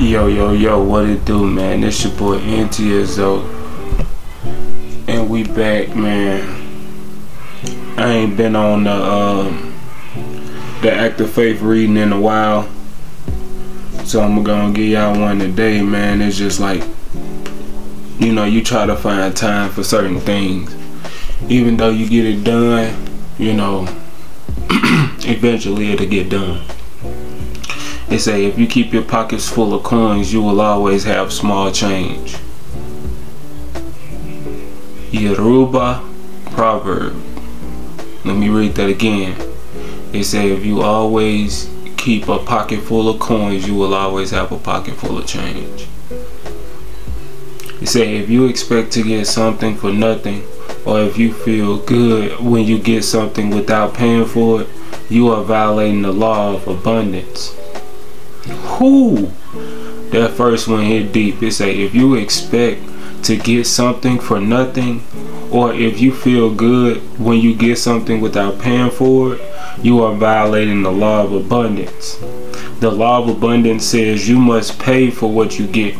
Yo, yo, yo, what it do, man? It's your boy NTSO. And we back, man. I ain't been on the, um, the Act of Faith reading in a while. So I'm gonna give y'all one today, man. It's just like, you know, you try to find time for certain things. Even though you get it done, you know, eventually it'll get done. They say if you keep your pockets full of coins, you will always have small change. Yoruba proverb. Let me read that again. They say if you always keep a pocket full of coins, you will always have a pocket full of change. They say if you expect to get something for nothing, or if you feel good when you get something without paying for it, you are violating the law of abundance. Whoo! That first one hit deep. It say if you expect to get something for nothing, or if you feel good when you get something without paying for it, you are violating the law of abundance. The law of abundance says you must pay for what you get.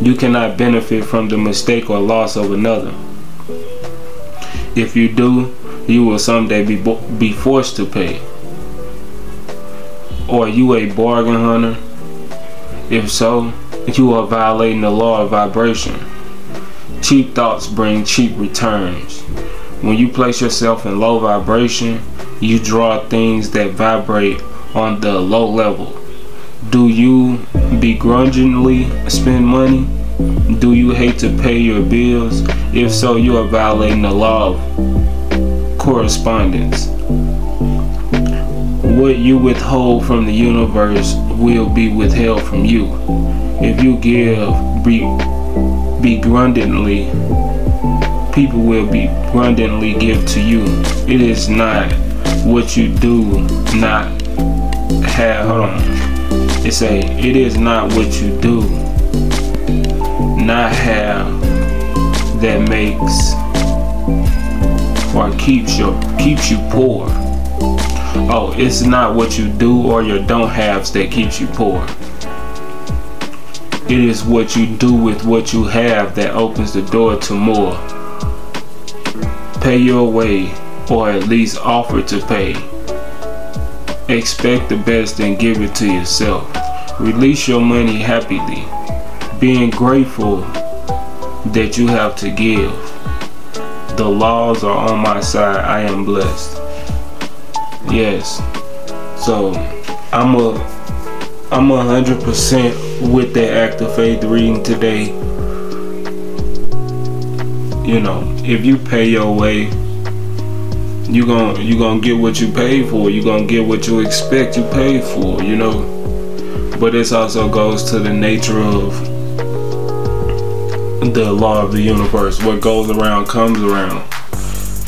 You cannot benefit from the mistake or loss of another. If you do, you will someday be, be forced to pay. Or you a bargain hunter? If so, you are violating the law of vibration. Cheap thoughts bring cheap returns. When you place yourself in low vibration, you draw things that vibrate on the low level. Do you begrudgingly spend money? Do you hate to pay your bills? If so, you are violating the law of correspondence. What you withhold from the universe will be withheld from you. If you give be begrudgingly, people will begrudgingly give to you. It is not what you do not have. Hold on. It say it is not what you do not have that makes or keeps you keeps you poor. Oh, it's not what you do or your don't haves that keeps you poor. It is what you do with what you have that opens the door to more. Pay your way or at least offer to pay. Expect the best and give it to yourself. Release your money happily, being grateful that you have to give. The laws are on my side. I am blessed. Yes. So I'm a I'm a hundred percent with that act of faith reading today. You know, if you pay your way, you gon' you gonna get what you pay for. You gonna get what you expect you paid for. You know, but this also goes to the nature of the law of the universe. What goes around comes around.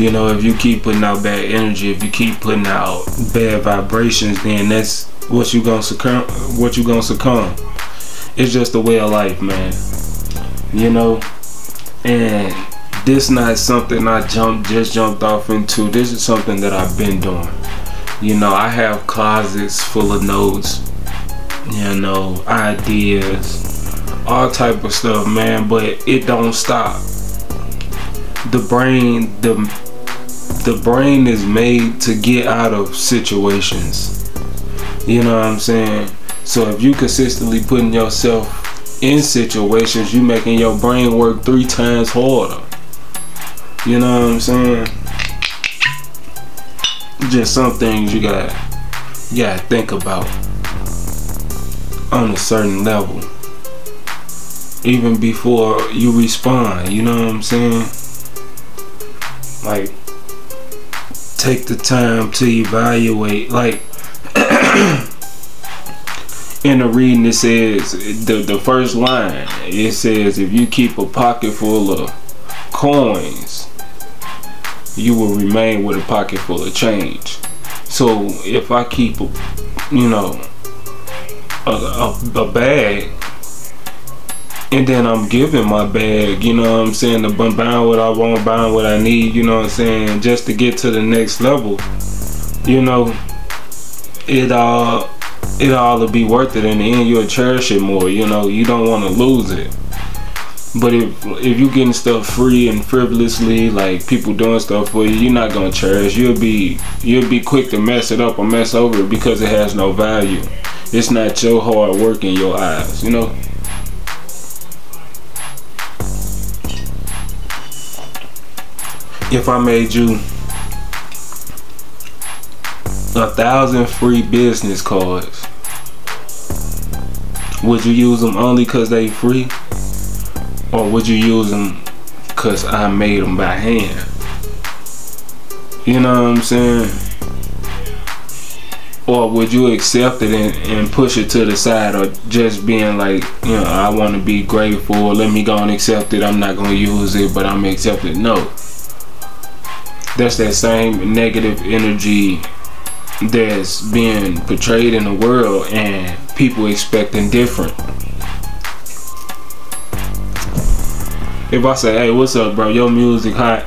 You know, if you keep putting out bad energy, if you keep putting out bad vibrations, then that's what you gonna succumb. What you gonna succumb? It's just a way of life, man. You know, and this not something I jumped just jumped off into. This is something that I've been doing. You know, I have closets full of notes. You know, ideas, all type of stuff, man. But it don't stop. The brain, the the brain is made to get out of situations. You know what I'm saying? So if you consistently putting yourself in situations, you making your brain work three times harder. You know what I'm saying? Just some things you got you gotta think about on a certain level. Even before you respond, you know what I'm saying? Like take the time to evaluate like in the reading it says the the first line it says if you keep a pocket full of coins you will remain with a pocket full of change. So if I keep a, you know a, a, a bag and then I'm giving my bag, you know what I'm saying, to buying what I want, buying what I need, you know what I'm saying, just to get to the next level. You know, it uh it all will be worth it in the end. You'll cherish it more. You know, you don't want to lose it. But if if you getting stuff free and frivolously, like people doing stuff for you, you're not gonna cherish. You'll be you'll be quick to mess it up or mess over it because it has no value. It's not your hard work in your eyes, you know. If I made you a thousand free business cards, would you use them only cause they free? Or would you use them because I made them by hand? You know what I'm saying? Or would you accept it and, and push it to the side or just being like, you know, I want to be grateful, let me go and accept it, I'm not going to use it, but I'm accept it. No. That's that same negative energy that's being portrayed in the world and people expecting different. if I say, hey, what's up, bro? Your music hot.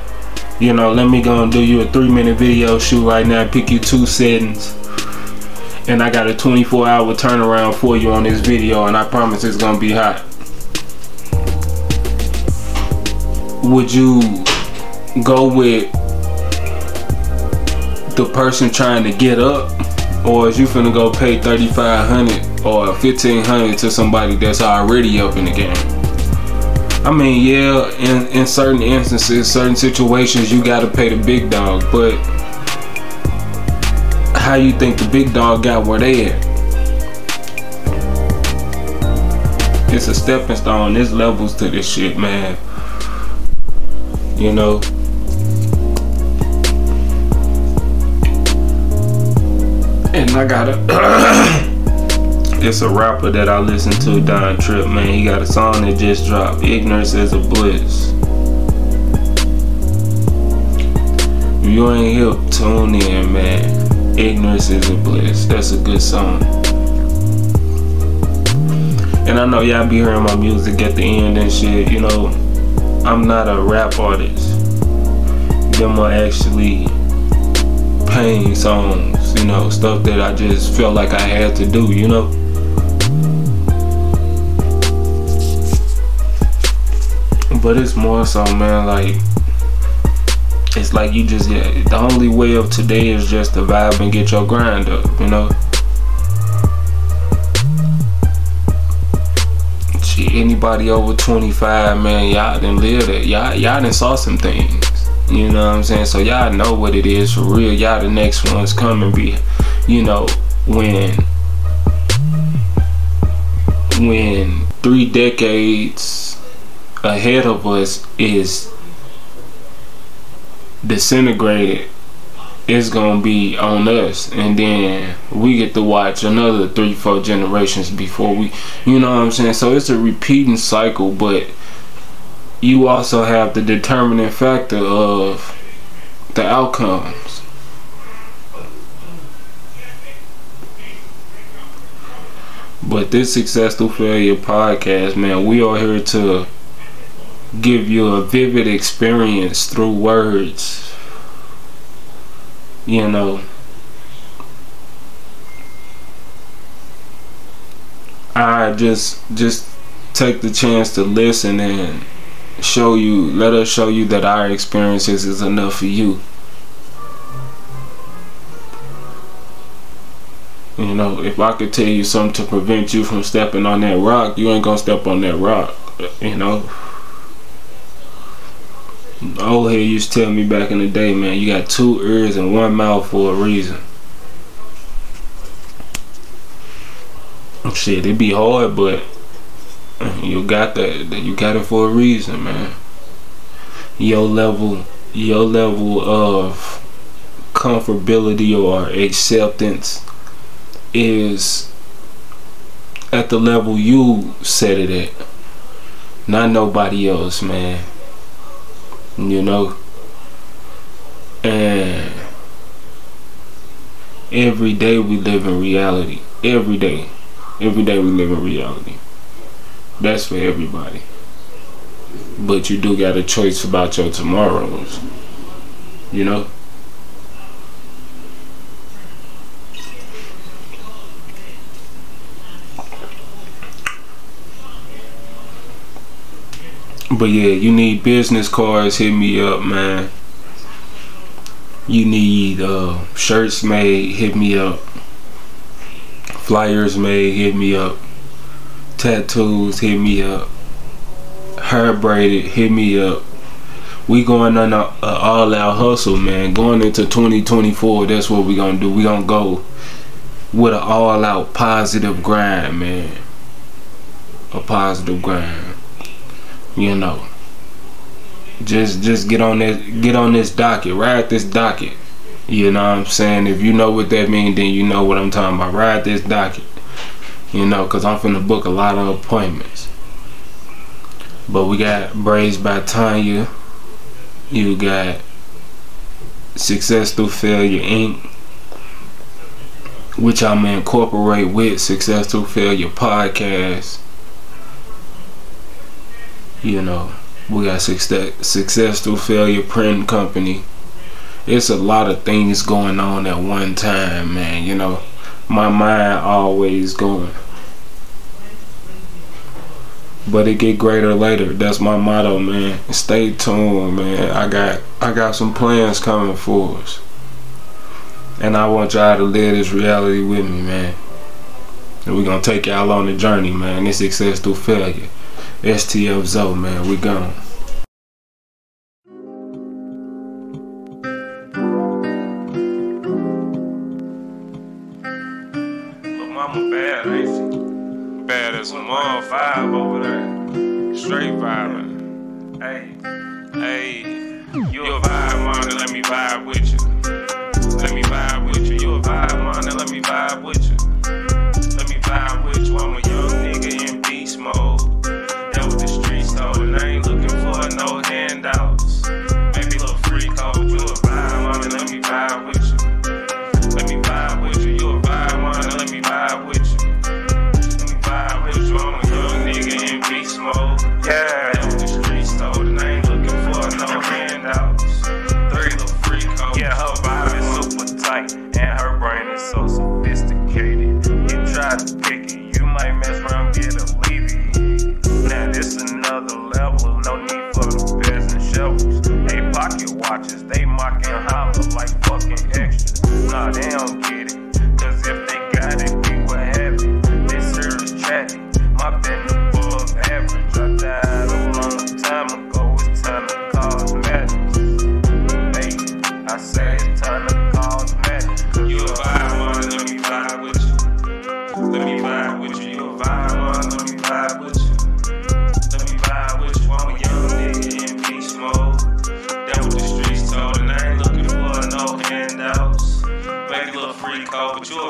You know, let me go and do you a three minute video shoot right now, pick you two settings. And I got a 24 hour turnaround for you on this video, and I promise it's gonna be hot. Would you go with the person trying to get up? Or is you finna go pay 3500 or 1500 to somebody that's already up in the game? I mean, yeah, in, in certain instances, certain situations, you gotta pay the big dog, but how you think the big dog got where they at? It's a stepping stone. There's levels to this shit, man. You know? And I gotta it's a rapper that I listen to, Don Trip, man. He got a song that just dropped, Ignorance is a Bliss. If you ain't hip, tune in, man. Ignorance is a Bliss. That's a good song. And I know y'all be hearing my music at the end and shit, you know. I'm not a rap artist. Them are actually pain songs, you know, stuff that I just felt like I had to do, you know. but it's more so, man. Like it's like you just yeah. The only way of today is just to vibe and get your grind up, you know. Shit, anybody over 25, man, y'all didn't live that. Y'all, y'all done saw some things. You know what I'm saying? So y'all know what it is for real. Y'all the next ones coming be, you know, when when three decades ahead of us is disintegrated it's gonna be on us and then we get to watch another three four generations before we you know what i'm saying so it's a repeating cycle but you also have the determining factor of the outcomes but this successful failure podcast man we are here to give you a vivid experience through words. You know, I just just take the chance to listen and show you let us show you that our experiences is enough for you. You know, if I could tell you something to prevent you from stepping on that rock, you ain't gonna step on that rock. You know old head used to tell me back in the day, man, you got two ears and one mouth for a reason. Shit, it'd be hard, but you got that. You got it for a reason, man. Your level, your level of comfortability or acceptance is at the level you set it at, not nobody else, man you know and every day we live in reality every day every day we live in reality that's for everybody. But you do got a choice about your tomorrows. You know? But yeah, you need business cards, hit me up, man. You need uh, shirts made, hit me up. Flyers made, hit me up. Tattoos, hit me up. Hair braided, hit me up. We going on a, a all out hustle, man. Going into 2024, that's what we gonna do. We gonna go with an all out positive grind, man. A positive grind. You know just just get on this get on this docket ride this docket you know what i'm saying if you know what that means then you know what i'm talking about ride this docket you know because i'm finna book a lot of appointments but we got braids by tanya you got success through failure inc which i'm incorporate with success through failure podcast you know we got success, success through failure print company. It's a lot of things going on at one time, man. You know, my mind always going. But it get greater later. That's my motto, man. Stay tuned, man. I got I got some plans coming for us. And I want y'all to live this reality with me, man. And we're gonna take y'all on the journey, man. It's success through failure. STF man, we gone. Vibe with you.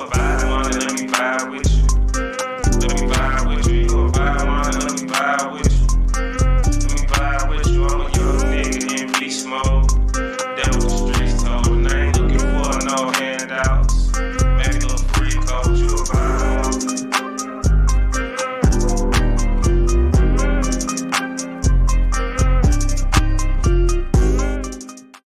a vibe one, and let me vibe with you. Let me vibe with you. You a vibe.